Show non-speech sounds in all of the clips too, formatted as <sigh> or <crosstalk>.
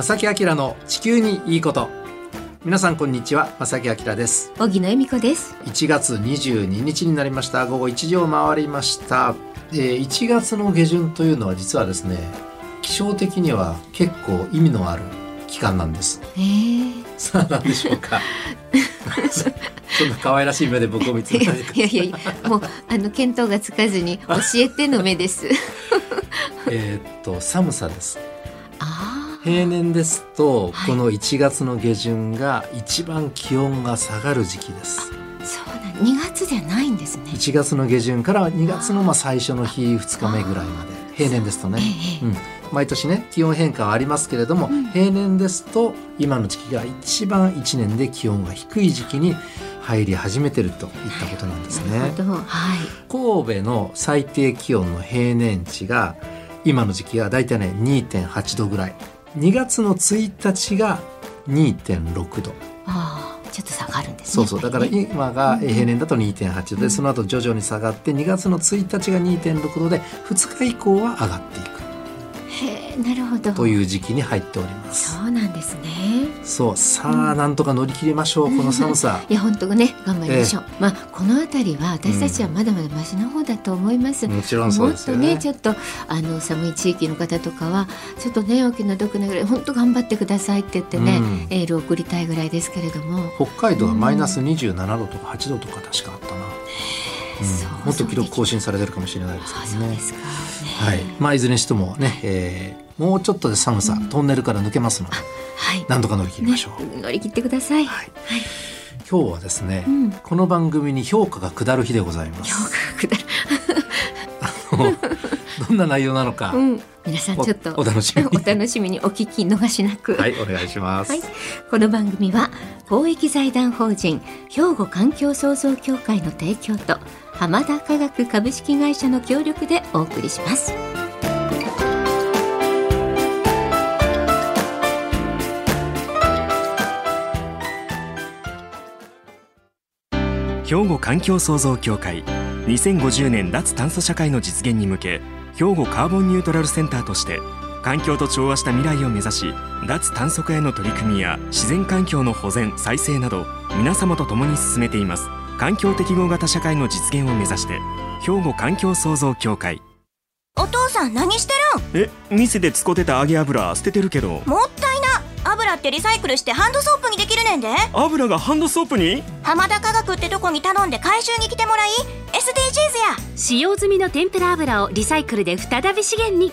正木明の地球にいいこと。皆さんこんにちは正木明です。荻野恵美子です。1月22日になりました。午後1時を回りました、えー、1月の下旬というのは実はですね気象的には結構意味のある期間なんです。えー、さあ何でしょうか？<laughs> そんな可愛らしい目で僕を見つめられていやいやいやもうあの見当がつかずに教えての目です。<laughs> えーっと寒さです平年ですと、はい。この1月の下旬が一番気温が下がる時期です。そうなん2月じゃないんですね。1月の下旬から2月のまあ最初の日2日目ぐらいまで。平年ですとね、ええうん、毎年ね気温変化はありますけれども、うん。平年ですと今の時期が一番1年で気温が低い時期に入り始めてるといったことなんですね。なるほど。はい。神戸の最低気温の平年値が今の時期がだいたいね2.8度ぐらい2月の1日が2.6度。ああちょっと下がるんですね。そうそう。だから今がえー平年だと2.8度でその後徐々に下がって2月の1日が2.6度で2日以降は上がっていくなるほど。という時期に入っております。そうなんですね。そうさあなんとか乗り切りましょうこの寒さ。<laughs> いや本当ね頑張りましょう、まあこの辺りは私たちはまだまだマシな方だと思います、もちろんそうですよね。ねちょっとあの寒い地域の方とかはちょっとねお気の毒なぐらい本当頑張ってくださいって言ってね、うん。エールを送りたいぐらいですけれども、北海道はマイナス27度とか8度とか確かあったな、うん。もっと記録更新されてるかもしれないですあけどね。そうですか、ねはい。まあいずれにしてもね、えーもうちょっとで寒さ、トンネルから抜けますのではい。何とか乗り切りましょう、ね、乗り切ってください、はい。今日はですね、うん。この番組に評価が下る日でございます。評価が下る <laughs> どんな内容なのか、うん。皆さんちょっとおお楽しみに。<laughs> お楽しみにお聞き逃しなく。はいお願いします、はい。この番組は公益財団法人兵庫環境創造協会の提供と浜田科学株式会社の協力でお送りします。兵庫環境創造協会。2050年脱炭素社会の実現に向け兵庫カーボンニュートラルセンターとして環境と調和した未来を目指し脱炭素化への取り組みや自然環境の保全再生など皆様と共に進めています。環境適合型社会の実現を目指して兵庫環境創造協会。お父さん何してるえ店で使ってた揚げ油捨ててるけど。んもったいな。油ってリサイクルしてハンドソープにできるねんで。油がハンドソープに？浜田科学ってとこに頼んで回収に来てもらいや。使用済みの天ぷら油をリサイクルで再び資源に。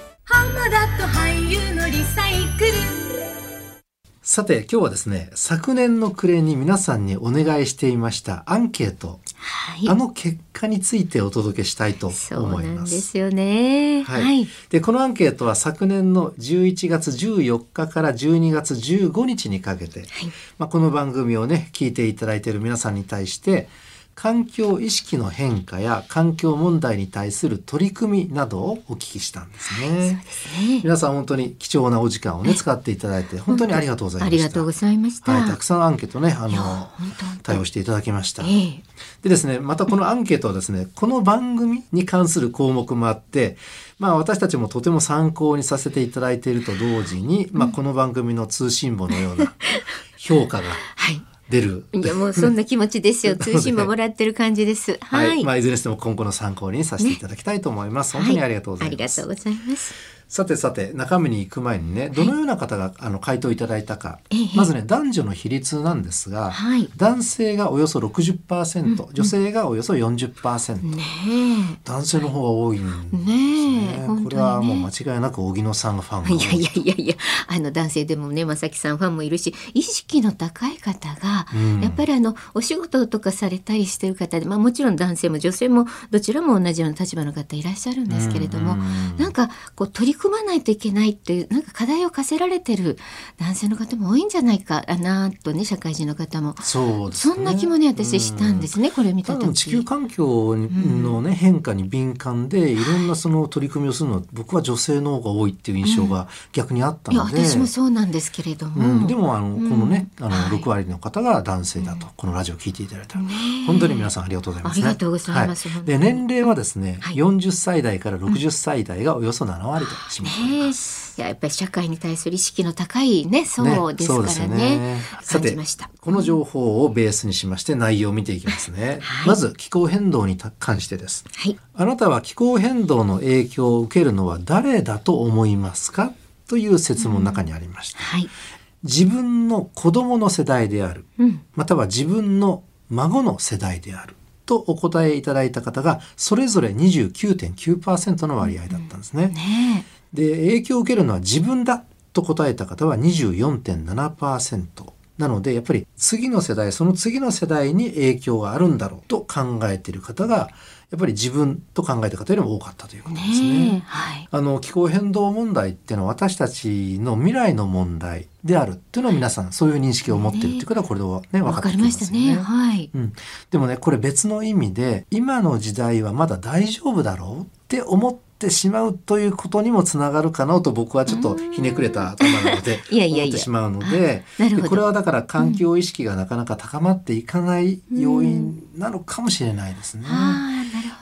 さて今日はですね昨年の暮れに皆さんにお願いしていましたアンケート、はい。あの結果についてお届けしたいとそう思いなんまですすよね。はい。はい。でこのアンケートは昨年の11月14日から12月15日にかけて、まあ、この番組をね聞いていただいている皆さんに対して環境意識の変化や環境問題に対する取り組みなどをお聞きしたんですね。そうですね。皆さん本当に貴重なお時間をね使っていただいて本当にありがとうございました。ありがとうございました、はい、たくさんアンケートねあの対応していただきました。ええ。でですねまたこのアンケートはですねこの番組に関する項目もあってまあ私たちもとても参考にさせていただいていると同時に、まあこの番組の通信簿のような評価が <laughs> はい出る。いやもうそんな気持ちですよ。<laughs> 通信ももらってる感じです。は、はい。い、まあいずれにしても今後の参考にさせていただきたいと思います。はい。本当にありがとうございます。ありがとうございますさてさて中身に行く前にねどのような方があの回答いただいたか、ええまずね男女の比率なんですが、はい。男性がおよそ60%、女性がおよそ40%、ね男性の方が多いんですね。これはもう間違いなく荻野さんファンが多いいやいやいやいやあの男性でもね正木さんファンもいるし意識の高い方が、うん。やっぱりあのお仕事とかされたりしてる方で、まあ、もちろん男性も女性もどちらも同じような立場の方いらっしゃるんですけれども、うんなんかこう取り組まないといけないっていうなんか課題を課せられてる男性の方も多いんじゃないかなとね社会人の方も。そうですね。そんな気もね私したんですね、これ見た時。地球環境のね、変化に敏感でいろんなその取り組みをするのは僕は女性の方が多いっていう印象が逆にあったいやので、私もそうなんですけれども、うん、でもあの、このねあのはい。6割の方が男性だと、このラジオを聞いていただいた、本当に皆さんありがとうございます、ね、ありがとうございますは本当に。で年齢はですね、はい。40歳代から60歳代がおよそ7割と、します。いややっぱり社会に対する意識の高いねそうですからね。ねました。この情報をベースにしまして内容を見ていきますね。はい。まず気候変動に関してです。はい。あなたは気候変動の影響を受けるのは誰だと思いますか？という説問の中にありました。はい。自分の子供の世代である、うん。または自分の孫の世代である。とお答えいただいた方がそれぞれ29.9%の割合だったんですね。ねで影響を受けるのは自分だと答えた方は24.7%なのでやっぱり次の世代その次の世代に影響があるんだろうと考えている方がやっぱり自分と考えた方よりも多かったということえですね。ねえはい。あの気候変動問題っていうのは私たちの未来の問題であるっていうのは皆さんそういう認識を持っているっていうことはこれでね分かわかりってきますしたね。はい。うん、でもねこれ別の意味で今の時代はまだ大丈夫だろうって思ってしまうということにもつながるかなと僕はちょっとひねくれた頭なので思ってしまうのでこれはだから環境意識がなかなか高まっていかない要因なのかもしれないですね。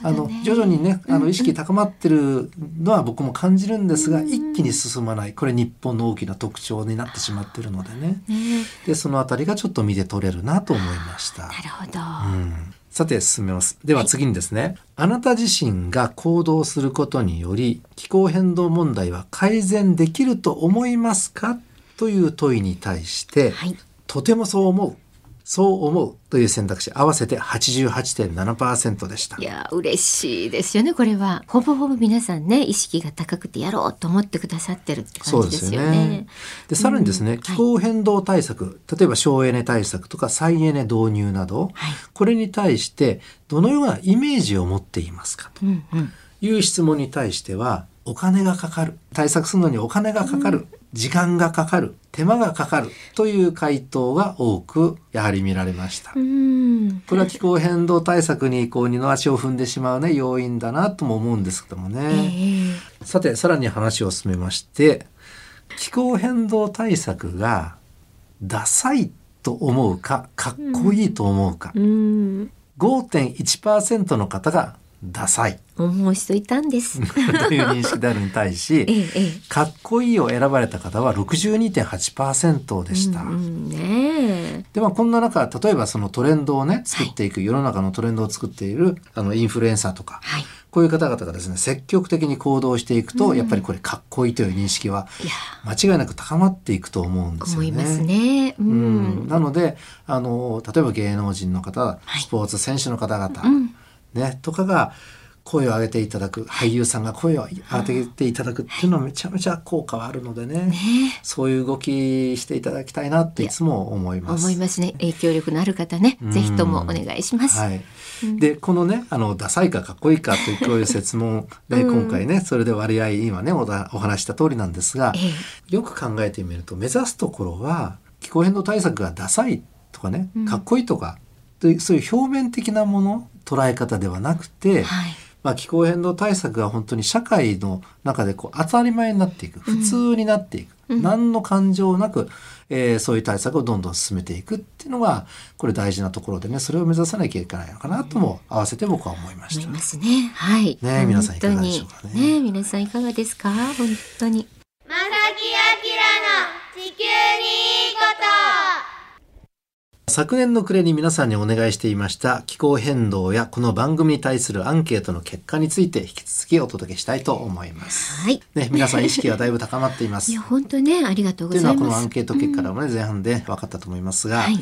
あの徐々にねあの意識高まってるのは僕も感じるんですが、一気に進まない。これ日本の大きな特徴になってしまってるのでね。ね。でそのあたりがちょっと見て取れるなと思いました。なるほど、うんさて進めます。では次にですね、あなた自身が行動することにより気候変動問題は改善できると思いますか？という問いに対して、はい。とてもそう思う、そう思うという選択肢合わせて88.7%でした。い。や嬉しいですよねこれは。ほぼほぼ皆さんね意識が高くてやろうと思ってくださってるって感じですすよね。よね。でさらにですね、うん。気候変動対策、例えば省エネ対策とか再エネ導入など、はい。これに対してどのようなイメージを持っていますかと。いう質問に対してはお金がかかる。対策するのにお金がかかる、時間がかかる手間がかかるという回答が多くやはり見られました。うん。これは気候変動対策にこう二の足を踏んでしまうね要因だなとも思うんですけどもえね。えさてさらに話を進めまして気候変動対策がダサいと思うかかっこいいと思うか、うん。5.1%の方がダサい。思う人いたんです。<laughs> という認識であるに対し <laughs> ええええ。かっこいいを選ばれた方は62.8%でした。うんうんねえ。でまあこんな中例えばそのトレンドをね作っていく、世の中のトレンドを作っているあのインフルエンサーとか、はい。こういう方々がですね積極的に行動していくと、やっぱりこれかっこいいという認識は間違いなく高まっていくと思うんですよね。思いますね。ううんん。なのであの例えば芸能人の方、はい。スポーツ選手の方々、うんね、とかが声を上げていただく俳優さんが声を上げていただくっていうのはめちゃめちゃ効果はあるのでねね。そういう動きしていただきたいなっていつも思います。思いますね。影響力のある方ね。うん。ぜひともお願いします。はい、でこのねあのダサいかかっこいいかというこういう説問で、うん。今回ねそれで割合今ねおだお話しした通りなんですが、え。よく考えてみると目指すところは気候変動対策がダサいとかね、うん。かっこいいとかというそういう表面的なもの捉え方ではなくて、えはい。まあ、気候変動対策が本当に社会の中でこう当たり前になっていく。普通になっていく、うん。何の感情なく、えーそういう対策をどんどん進めていくっていうのがこれ大事なところでねそれを目指さなきゃいけないのかなとも合わせて僕は思いました。思いますね。はい。ねえ皆さんいかがでしょうかね。ねえ皆さんいかがですか？本当に。まさきあきらの地球にいいこと昨年の暮れに皆さんにお願いしていました気候変動やこの番組に対するアンケートの結果について引き続きお届けしたいと思います。はい。ね、皆さん意識がだいぶ高まっています。<laughs> いや本当ねありがとうというのはこございます。のアンケート結果からもね、前半で分かったと思いますが、はい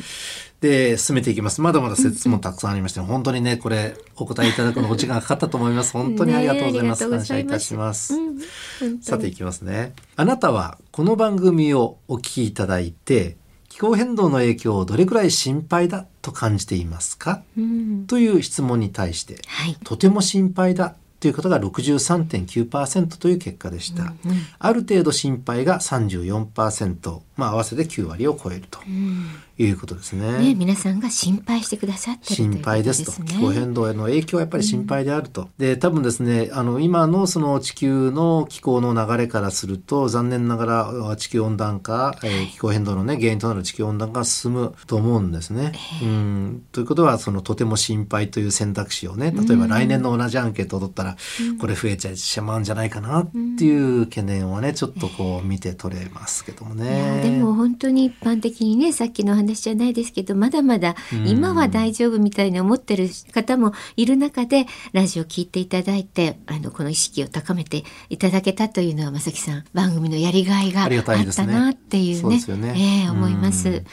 で進めていきますまだまだ説問たくさんありまして、本当にねこれお答えいただくのお時間がかかったと思います <laughs> 本当にありがとうございます,、ね感謝いたざいますします、うんさていきますねあなたはこの番組をお聞きいただいて気候変動の影響をどれくらい心配だと感じていますか？うん。という質問に対してはい。とても心配だという方が63.9%という結果でした、うんある程度心配が34%、まあ、合わせて9割を超えると。うんいうことですね。ね皆さんが心配してくださってる心配ですと。こと気候変動への影響はやっぱり心配であると、で多分ですねあの今のその地球の気候の流れからすると残念ながらあ地球温暖化、えー気候変動のね原因となる地球温暖化が進むと思うんですね。うん。ということはそのとても心配という選択肢をね例えば来年の同じアンケートを取ったらら、これ増えちゃいしまうんじゃないかなっていう懸念をねちょっとこう見て取れますけどもね。でも本当に一般的にねさっきの話じゃないですけどまだまだうん。今は大丈夫みたいに思ってる方もいる中でラジオ聞いていただいてあのこの意識を高めていただけたというのは正木さん番組のやりがいがあったなっていうねそうね。ええ思います。うん。はい。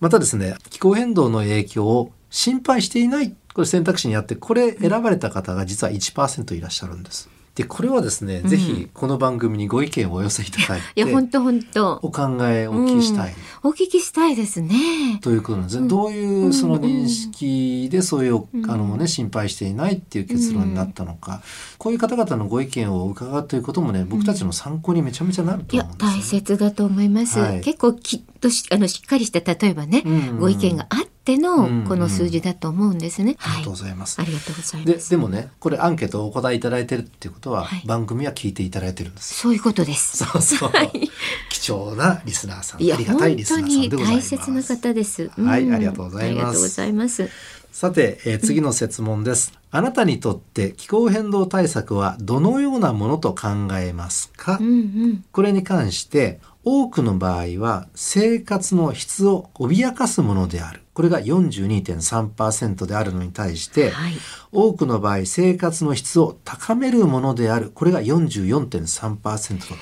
またですね気候変動の影響を心配していないこれ選択肢にあってこれ選ばれた方が実は1%いらっしゃるんです。でこれはですね、ぜひこの番組にご意見をお寄せいただいていや本当本当お考えをお聞きしたい。お聞きしたいですね。ということなんですね。どういうその認識でそういう、あのね心配していないっていう結論になったのか、こういう方々のご意見を伺うということもね僕たちの参考にめちゃめちゃなるといや思うんですよ、ね。大切だと思います。はい結構きっとしあのしっかりした例えばね、うんご意見があってのうんこの数字だと思うんですね。ありがとうごい。ざいます。ありがとうございでます。でもねこれアンケートをお答えいただいてるっていうことは、はい番組は聞いていただいてるんです。そういうことです。そうそう、はい貴重なリスナーさんありがたいリスナーさんでございます。大切な方です。はいんありがとうございますありがとうございます。さて、えー次の設問です。あなたにとって気候変動対策はどのようなものと考えますか、うんうん。これに関して多くの場合は生活の質を脅かすものである。これが42.3%であるのに対して、はい。多くの場合生活の質を高めるものである。これが44.3%と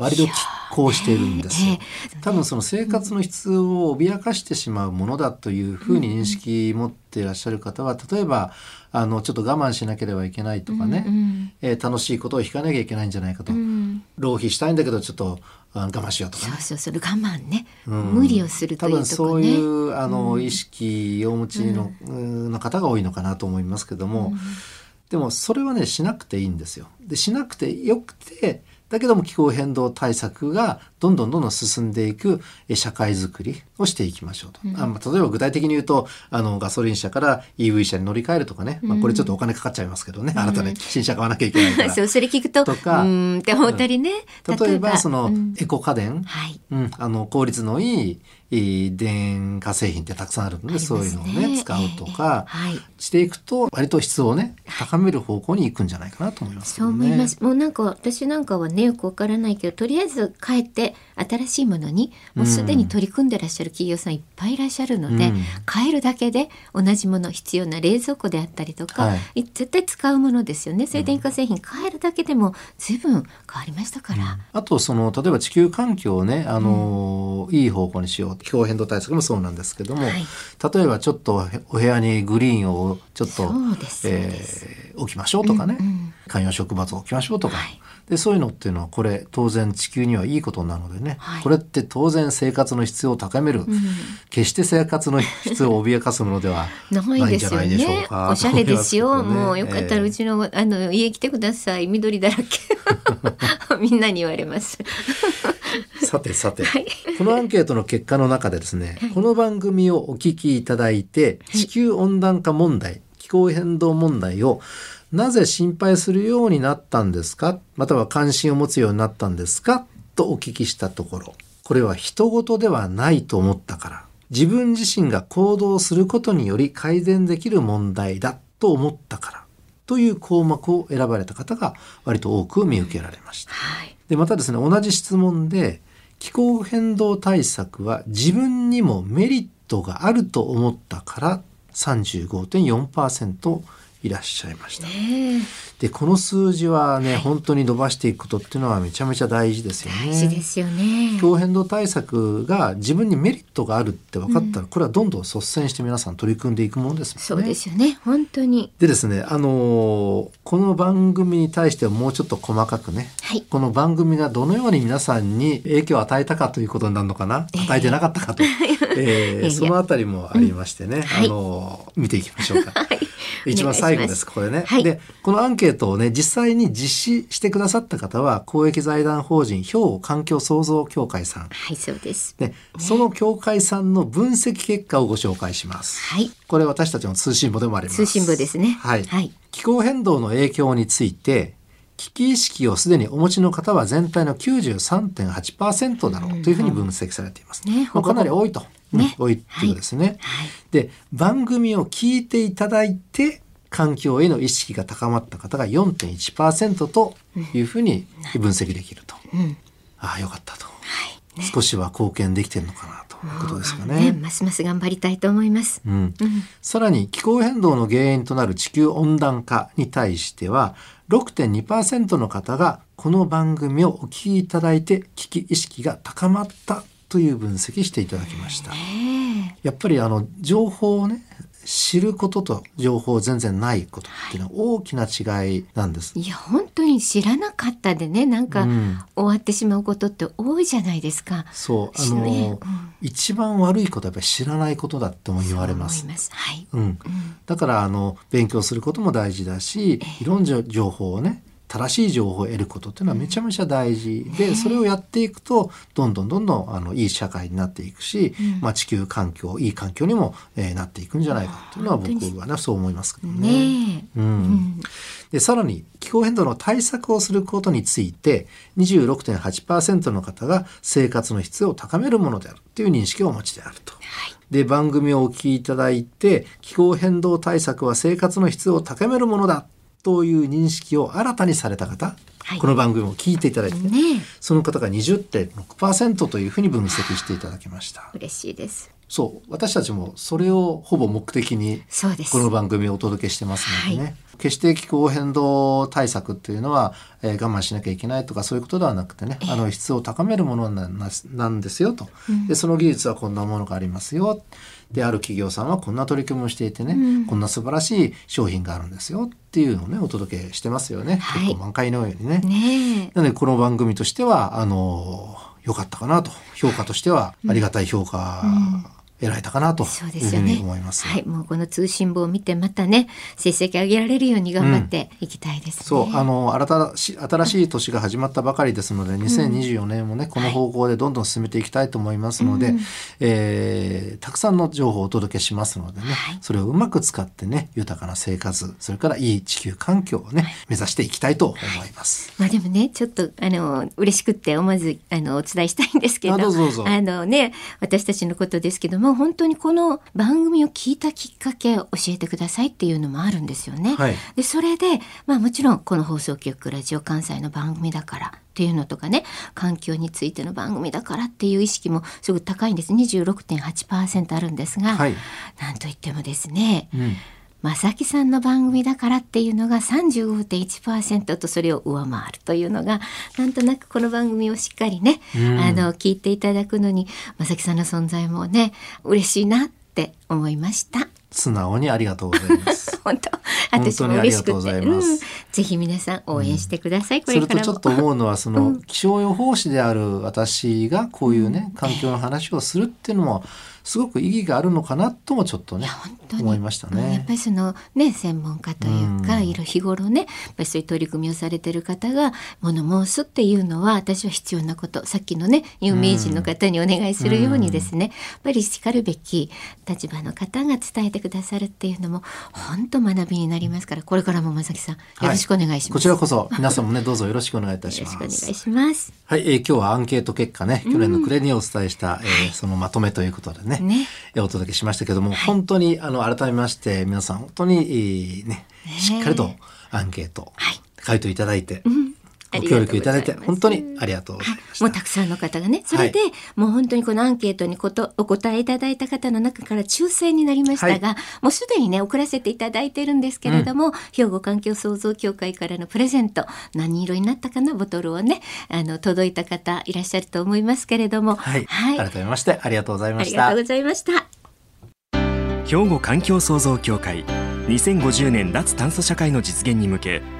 割と拮抗しているんですよえ。多分その生活の質を脅かしてしまうものだというふうに認識持っていらっしゃる方は例えばあのちょっと我慢しなければいけないとかね、うんえー楽しいことを引かなきゃいけないんじゃないかと、うん。浪費したいんだけどちょっとあ我慢しようとかね。そうそうそれ我慢ね、うん。無理をすると多分いうとこね。そういうあの、意識をお持ちの,、の方が多いのかなと思いますけども、でもそれはねしなくていいんですよ。でしなくてよくてだけども気候変動対策がどんどんどんどん進んでいくえ社会づくりをしていきましょうと。あまあ、例えば具体的に言うとあのガソリン車から EV 車に乗り換えるとかね、まあ、これちょっとお金かかっちゃいますけどね、新たに新車買わなきゃいけないから。<laughs> そうそれ聞くととか。うーんって思ったりね。例えばその、うん。エコ家電、はい。うん、あの効率のいい電化製品ってたくさんあるので、ねそういうのをね使うとか、ええはいしていくと割と質をね高める方向に行くんじゃないかなと思いますけそう。思います。もうなんか私なんかはねよくわからないけどとりあえず変えて新しいものにもうすでに取り組んでらっしゃる企業さんいっぱいいらっしゃるので、うん。変えるだけで同じもの必要な冷蔵庫であったりとか、はい。い絶対使うものですよね。それ電化製品変えるだけでも随分変わりましたから。あとその例えば地球環境をね、あのいい方向にしよう。気候変動対策もそうなんですけども、はい。例えばちょっとお部屋にグリーンをちょっとえー置きましょうとかね、うんうん。観葉植物を置きましょうとか、はいでそういうのっていうのはこれ当然地球にはいいことなのでね、はいこれって当然生活の質を高める、決して生活の質を脅かすものではないんですよじゃないでしょうね。か。<laughs> おしゃれですよ。と思いますもうよかったらうけちの、あの家来てください。緑だらけ。<laughs> みんなに言われます。<laughs> さてさて、はいこのアンケートの結果の中でですね、この番組をお聞きいただいて地球温暖化問題、気候変動問題をなぜ心配するようになったんですか？または関心を持つようになったんですか？とお聞きしたところこれは人事ではないと思ったから自分自身が行動することにより改善できる問題だと思ったからという項目を選ばれた方が割と多く見受けられました。はい。でまたですね同じ質問で気候変動対策は自分にもメリットがあると思ったから35.4%いらっしゃいました。ねでこの数字はね、本当に伸ばしていくことっていうのはめちゃめちゃ大事ですよえ、ね。大事ですよね気。候変動対策が自分にメリットがあるって分かったら、これはどんどん率先して皆さん取り組んでいくものですもんね。そうですよね。本当に。でですね、あのーこの番組に対してはもうちょっと細かくね、はいこの番組がどのように皆さんに影響を与えたかということになるのかな、与えてなかったかと、<laughs> えーいやそのあたりもありましてね、はいあのー見ていきましょうか。<laughs> 一番最後です、これね。はいで、このアンケートをね、実際に実施してくださった方は、公益財団法人兵庫環境創造協会さん。はい、そうです。で、その協会さんの分析結果をご紹介します。はい。これ私たちの通信簿でもあります。通信簿ですねはい。はい気候変動の影響について、危機意識をすでにお持ちの方は全体の93.8%だろうというふうに分析されています。ねまあかなり多いと。ねうん多いっていうことですね。はい。で、番組を聞いていただいて、環境への意識が高まった方が4.1%というふうに分析できると。ああよかったと、少しは貢献できてるのかなということですかね。ますます頑張りたいと思います。うん、さらに気候変動の原因となる地球温暖化に対しては6.2%の方がこの番組をお聞きいただいて危機意識が高まったという分析していただきました。やっぱりあの情報をね知ることと情報全然ないことっていうのは大きな違いなんです。いや本当に知らなかったでねなんかうん終わってしまうことって多いじゃないですか。そうあの、ね一番悪いことはやっぱり知らないことだっても言われます。ます。はい。うん、だからあの勉強することも大事だしいろんな情報をね正しい情報を得ることっていうのはめちゃめちゃ大事。で、それをやっていくとどんどんどんどんあのいい社会になっていくし、まあ、地球環境いい環境にも、えーなっていくんじゃないかというのは僕はねそう思いますけどね。うん。でさらに気候変動の対策をすることについて26.8%の方が生活の質を高めるものであるという認識をお持ちであると。で番組をお聞きいただいて気候変動対策は生活の質を高めるものだという認識を新たにされた方、はい。この番組を聞いていただいてね、その方が20.6%というふうに分析していただきました。嬉しいです。そう。私たちもそれをほぼ目的にこの番組をお届けしてますのでね、決して気候変動対策っていうのは、えー我慢しなきゃいけないとかそういうことではなくてね、あの質を高めるものなんななんですよと、でその技術はこんなものがありますよである企業さんはこんな取り組みをしていてね、こんな素晴らしい商品があるんですよっていうのをねお届けしてますよね、はい。結構満開のようにね。ねえ。なのでこの番組としてはあの良かったかなと。評価としてはありがたい評価得られたかなというふうに。思います。はい、もうこの通信簿を見てまたね成績上げられるように頑張っていきたいですね。そうあの新し新しい年が始まったばかりですので2024年もね、この方向でどんどん進めていきたいと思いますので、えーたくさんの情報をお届けしますのでね、それをうまく使ってね豊かな生活それからいい地球環境をね、目指していきたいと思います。まあでもねちょっとあの嬉しくって思わずあのお伝えしたいんですけどあのね私たちのことですけども本当にこの番組を聞いたきっかけを教えてくださいっていうのもあるんですよね。はい。でそれでまあもちろんこの放送局ラジオ関西の番組だからっていうのとかね環境についての番組だからっていう意識もすごく高いんです。26.8%あるんですが、はい。なんといってもですね、うん正木さんの番組だからっていうのが35.1%とそれを上回るというのがなんとなくこの番組をしっかりね、あの聞いていただくのに正木さんの存在もね嬉しいなって思いました。素直にありがとうございます。<laughs> 本当。本私当にありがとうも嬉しくて、ございます。うん、ぜひ皆さん応援してください、こそれからも。れとちょっと思うのはその気象予報士である私がこういうね環境の話をするっていうのもすごく意義があるのかなともちょっとね思いましたうんやっねぱ。りそのね専門家というか、うんいろ日頃ねやっぱりそういう取り組みをされてる方が物申すっていうのは私は必要なことさっきのね有名人の方にお願いするようにですね、やっぱりしかるべき立場の方が伝えてくださるっていうのも本当学びになりますからこれからも正木さんよろしくお願いします。こちらこそ皆さんもねどうぞよろしくお願いいたし <laughs> よろしくお願います。します。はい、えー今日はアンケート結果ね去年の暮れにお伝えした、えーそのまとめということでねねえーお届けしましたけども、本当にあの改めまして皆さん本当に、えーねしっかりとアンケートはい。回答いただいて、あご協力いただいて本当にありがとうございました。もうたくさんの方がねそれで、もう本当にこのアンケートにことお答えいただいた方の中から抽選になりましたが、もうすでにね送らせていただいてるんですけれども、兵庫環境創造協会からのプレゼント何色になったかなボトルをねあの届いた方いらっしゃると思いますけれども。はい、はい、改めましてありがとうございました。ありがとう。ございました。兵庫環境創造協会2050年脱炭素社会の実現に向け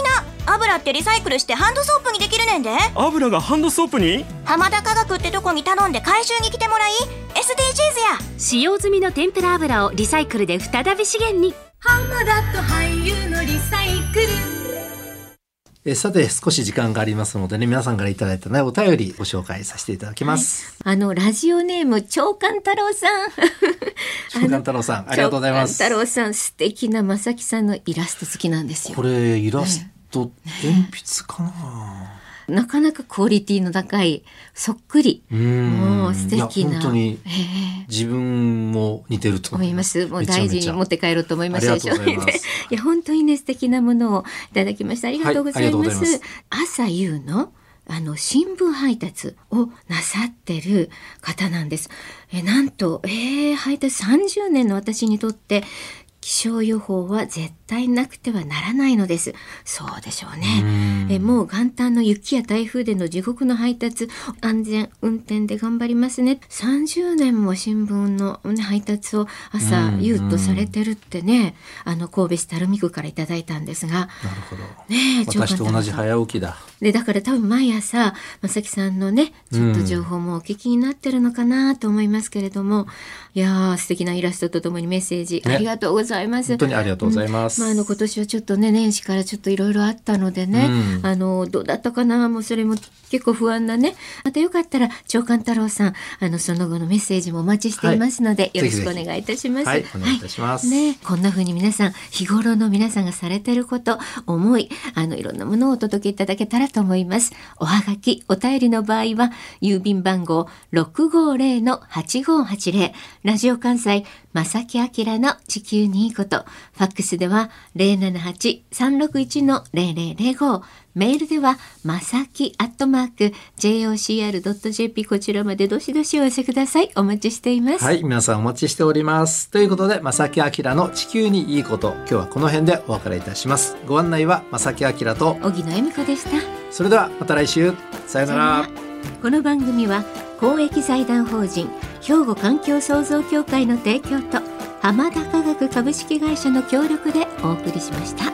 な油ってリサイクルしてハンドソープにできるねんで。油がハンドソープに？浜田科学ってとこに頼んで回収に来てもらい SDGs や。使用済みの天ぷら油をリサイクルで再び資源に。えさて少し時間がありますのでね皆さんからいただいたねお便りご紹介させていただきます。あのラジオネーム長官太郎さん。<laughs> 長官太郎さんありがとうございます。長官太郎さん素敵な正木さんのイラスト好きなんですよ。これイラスト、鉛筆かな。なかなかクオリティの高いそっくりもう素敵な本当にええ自分も似てると思います。もう大事に持って帰ろうと思います。めちゃめちゃありがとう <laughs> いや、本当にね、素敵なものをいただきました。ありがとうございます。はいます朝夕のあの新聞配達をなさってる方なんです。えなんと、えー、配達30年の私にとって気象予報は絶対なくてはならないのです。そうでしょうね。えもう元旦の雪や台風での地獄の配達安全運転で頑張りますね。30年も新聞の、ね、配達を朝うん夕とされてるってね、あの神戸市垂水区からいただいたんですが、なるほど。ねえ私と同じ早起きだ。でだから多分毎朝正木さんのねちょっと情報もお聞きになってるのかなと思いますけれども、いやー素敵なイラストとともにメッセージ、ねありがとうございます。本当にありがとうございます。まあ、あの今年はちょっとね年始からちょっといろいろあったのでね、うん。あのどうだったかな？もうそれも結構不安なね。またよかったら長官太郎さんあのその後のメッセージもお待ちしていますので、はい。よろしくお願いいたします。はい。お願いいたします。ね。こんな風に皆さん日頃の皆さんがされてること思いあのいろんなものをお届けいただけたらと思います。おはがきお便りの場合は郵便番号六五零の八五八零。ラジオ関西正木明の地球にいいこと。ファックスでは零七八三六一の零零零五メールではまさきアットマーク jocr.jp こちらまでどしどしお寄せくださいお待ちしています。はい、皆さんお待ちしております。ということで、正木明の地球にいいこと、今日はこの辺でお別れいたします。ご案内は正木明と、荻野恵美子でした。それではまた来週、さようなら。この番組は公益財団法人兵庫環境創造協会の提供と浜田科学株式会社の協力でお送りしました。